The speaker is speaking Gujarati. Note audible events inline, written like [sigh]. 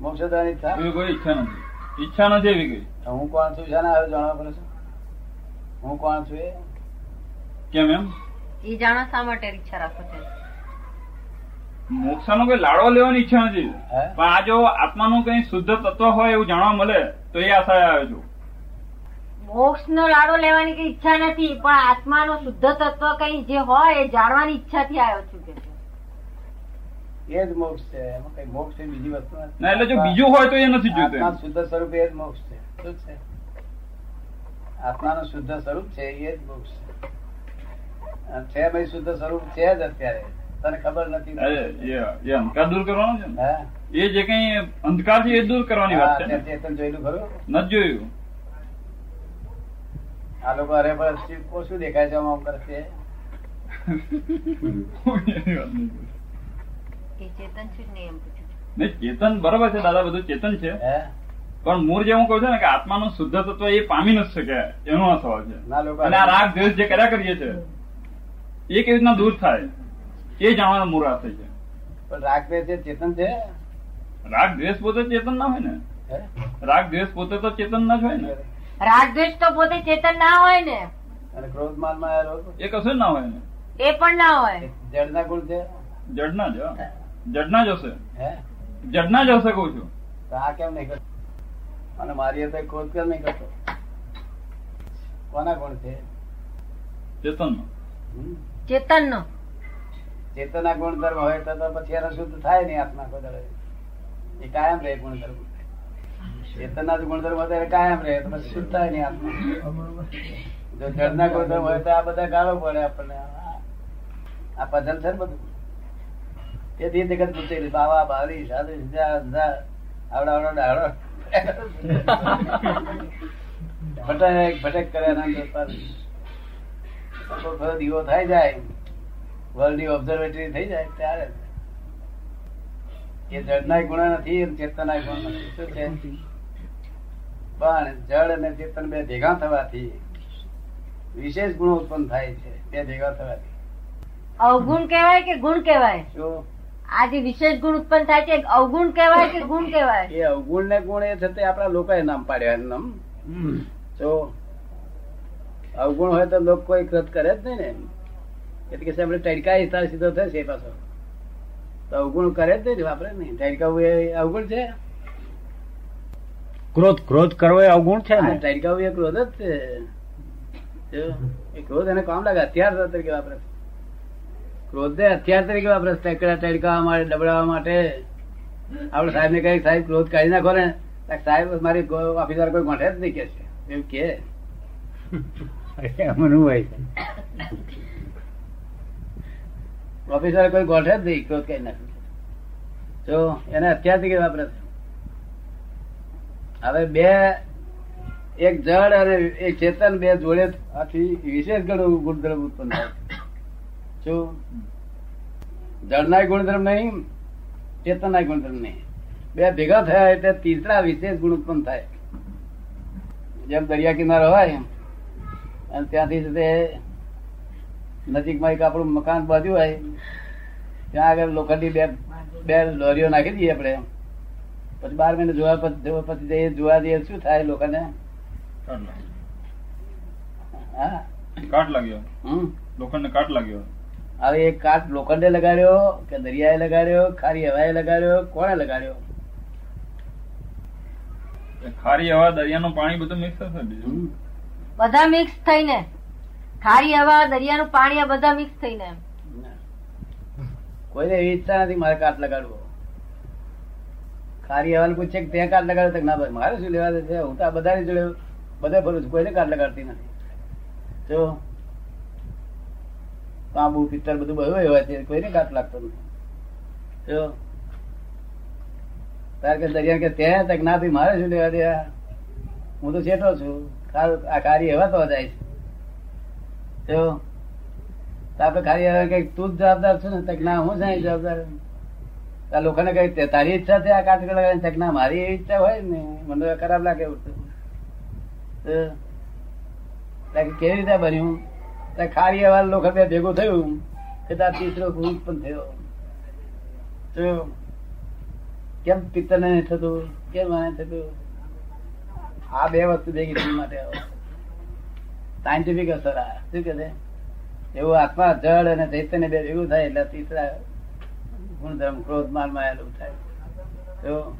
મોક્ષ થવાની ઈચ્છા? એવી કોઈ ઈચ્છા નથી. ઈચ્છા નથી એવી કઈ. હું કોણ છું? શાના આવ્યો જાણવા પડે છે? હું કોણ છું એ? કેમ એમ? એ જાણવા શા માટે ઈચ્છા રાખો છો? મોક્ષનો કોઈ લાડો લેવાની ઈચ્છા નથી. પણ આ જો આત્માનું કઈ શુદ્ધ તત્વ હોય એવું જાણવા મળે તો એ આશા આવ્યો છું. મોક્ષ નો લાડો લેવાની કઈ ઈચ્છા નથી પણ આત્માનો શુદ્ધ તત્વ કઈ જે હોય એ જાણવાની ઈચ્છાથી આવ્યો છું કે. છે. એ જ મોક્ષ છે. એમાં કઈ મોક્ષ છે બીજી વસ્તુ નથી. ના એટલે જો બીજું હોય તો એ નથી જોતું શુદ્ધ સ્વરૂપ એ જ મોક્ષ છે. શું છે? આત્માનું શુદ્ધ સ્વરૂપ છે એ જ મોક્ષ છે. છે ભાઈ શુદ્ધ સ્વરૂપ છે જ અત્યારે. તને ખબર નથી અંધકાર દૂર કરવાનો છે ને? એ જે કઈ અંધકાર છે એ દૂર કરવાની વાત છે ચેતન જોયેલું ખરું? નથી જોયું. આ લોકો અરે પર શું દેખાય છે આમ આમ [laughs] કરે છે એની વાત નહીં. એ ચેતન છે એમ નહીં ચેતન બરોબર છે દાદા બધું ચેતન છે. પણ મૂળ જે હું કહું છું ને કે આત્માનું શુદ્ધ તત્વ એ પામી નથી શકે એનો આ સવાલ છે. ના અને આ રાગ દ્વેષ જે કર્યા કરીએ છે એ કેવી રીતના દૂર થાય? એ જાણવાનો મૂળ આશય છે પણ રાગ દ્વેષ ચેતન છે? રાગ દ્વેષ પોતે ચેતન ના હોય ને? રાગ દ્વેષ પોતે તો ચેતન ના જ હોય ને? રાગ દ્વેષ તો પોતે ચેતન ના હોય ને. અને ક્રોધ માનમાં એ કશું ના હોય ને? એ પણ ના હોય. જડના ગુણ છે? જડના જ હા. જડના જોશે. હે? જડના જોશે કઉ છું. આ કેમ નહીં કરતો? અને મારી હાથે ખોજ કેમ નહીં કરતો? કોના કોણ છે ચેતન હમ? ચેતન નો ચેતના ગુણધર્મ હોય તો તો પછી એનો શુદ્ધ થાય નહીં આત્મા કોઈ એ કાયમ રહે ગુણધર્મ. ચેતના ગુણધર્મ હોય તો કાયમ રહે તો પછી શુદ્ધ થાય નહીં આત્મા. જો જળના ગુણધર્મ હોય તો આ બધા ગાળો પડે આપણને. આ પધન છે ને બધું? તેથી જગત પૂછેલી બાવા બારી સાધુ આવડા આવડો ડાળો ભટક ભટક કરે ના. દીવો થઈ જાય. વર્લ્ડ ઓબ્ઝર્વેટરી થઈ જાય ત્યારે. એ જળના ગુણ નથી ચેતનના ગુણ નથી. શું છે? પણ જળ અને ચેતન બે ભેગા થવાથી વિશેષ ગુણો ઉત્પન્ન થાય છે. બે ભેગા થવાથી. અવગુણ કહેવાય કે ગુણ કહેવાય? શું? આ જે વિશેષ ગુણ ઉત્પન્ન થાય છે અવગુણ કહેવાય કે ગુણ કહેવાય? એ અવગુણ ને ગુણ એ છતાં આપણા લોકોએ નામ પાડ્યા નામ. તો અવગુણ હોય તો લોકો કોઈ કૃત કરે જ નહીં ને એટલે કે આપણે તડકા હિસાબ સીધો થશે પાછો. તો અવગુણ કરે જ નહીં વાપરે નહીં. ટડકાવું એ અવગુણ છે? ક્રોધ ક્રોધ કરવો એ અવગુણ છે ને? ટડકાવું એ ક્રોધ જ છે. એ ક્રોધ એને કામ લાગે અત્યાર તરીકે વાપરે છે. ક્રોધ ને હથિયાર તરીકે વાપરે ટેકડા ટકરા માટે ડબડાવવા માટે. આપણે સાહેબ ને કઈ સાહેબ ક્રોધ કાઢી નાખો ને. સાહેબ મારી ઓફિસર કોઈ ગોઠે જ નહીં કે છે. એમ કે હોય ઓફિસર કોઈ ગોઠે જ નહીં ક્રોધ કાઢી નાખે. જો એને હથિયાર તરીકે વાપરે હવે બે એક જળ અને એક ચેતન બે જોડે આથી વિશેષ ગણું ગુણધર્મ ઉત્પન્ન થાય શું જળના ગુણધર્મ નહીં ચેતનના ગુણધર્મ નહીં. બે ભેગા થયા એટલે તીસરા વિશેષ ગુણ ઉત્પન્ન થાય. જેમ દરિયા કિનારો હોય અને ત્યાંથી તે નજીકમાં એક આપણું મકાન બાંધ્યું હોય ત્યાં આગળ લોખંડની બે બે લોરીઓ નાખી દઈએ આપણે પછી બાર મહિને જોવા પછી જોવા પછી જઈએ જોવા જઈએ શું થાય લોકોને. હા. કાટ લાગ્યો? હમ. લોખંડને કાટ લાગ્યો? હવે એક કાટ લોખંડે લગાડ્યો કે દરિયાએ લગાડ્યો ખારી હવાએ લગાડ્યો કોણે લગાડ્યો? ખારી હવા દરિયાનું પાણી બધું મિક્સ થશે બીજું? બધા મિક્સ થઈને. ખારી હવા દરિયાનું પાણી આ બધા મિક્સ થઈને. કોઈને એવી ઈચ્છા નથી મારે કાટ લગાડવો. ખારી હવાને પૂછે કે ત્યાં કાટ લગાડ્યો તો ના ભાઈ મારે શું લેવા દે છે? હું તો આ બધાની જોડે બધે ફરું છું કોઈને કાટ લગાડતી નથી. જો તાંબુ પિત્તળ બધું બધું એવા છે કોઈને કાટ લાગતો નથી. તાર કે દરિયા કે ત્યાં તક ના ભાઈ મારે શું લેવા દેવા હું તો છેટો છું. ખારું આ ખારી એવા તો જાય છે. તો આપડે હવે કંઈક તું જ જવાબદાર છું ને તક ના હું સાહેબ જવાબદાર? લોકોને કઈ તારી ઈચ્છા છે આ કાચ કરવા તક ના મારી એવી ઈચ્છા હોય ને. મને ખરાબ લાગે કેવી રીતે બન્યું? ખારી હવા લોકો બે ભેગું થયું કે તાર તીસરો ગુણ ઉત્પન્ન થયો. તો કેમ પિત્તર ને થતું? કેમ આને થતું? આ બે વસ્તુ ભેગી થવા માટે સાયન્ટિફિક અસર આ. શું કે છે? એવું આત્મા જળ અને ચૈતન્ય બે ભેગું થાય એટલે તીસરા ગુણધર્મ ક્રોધ માલમાં થાય. તો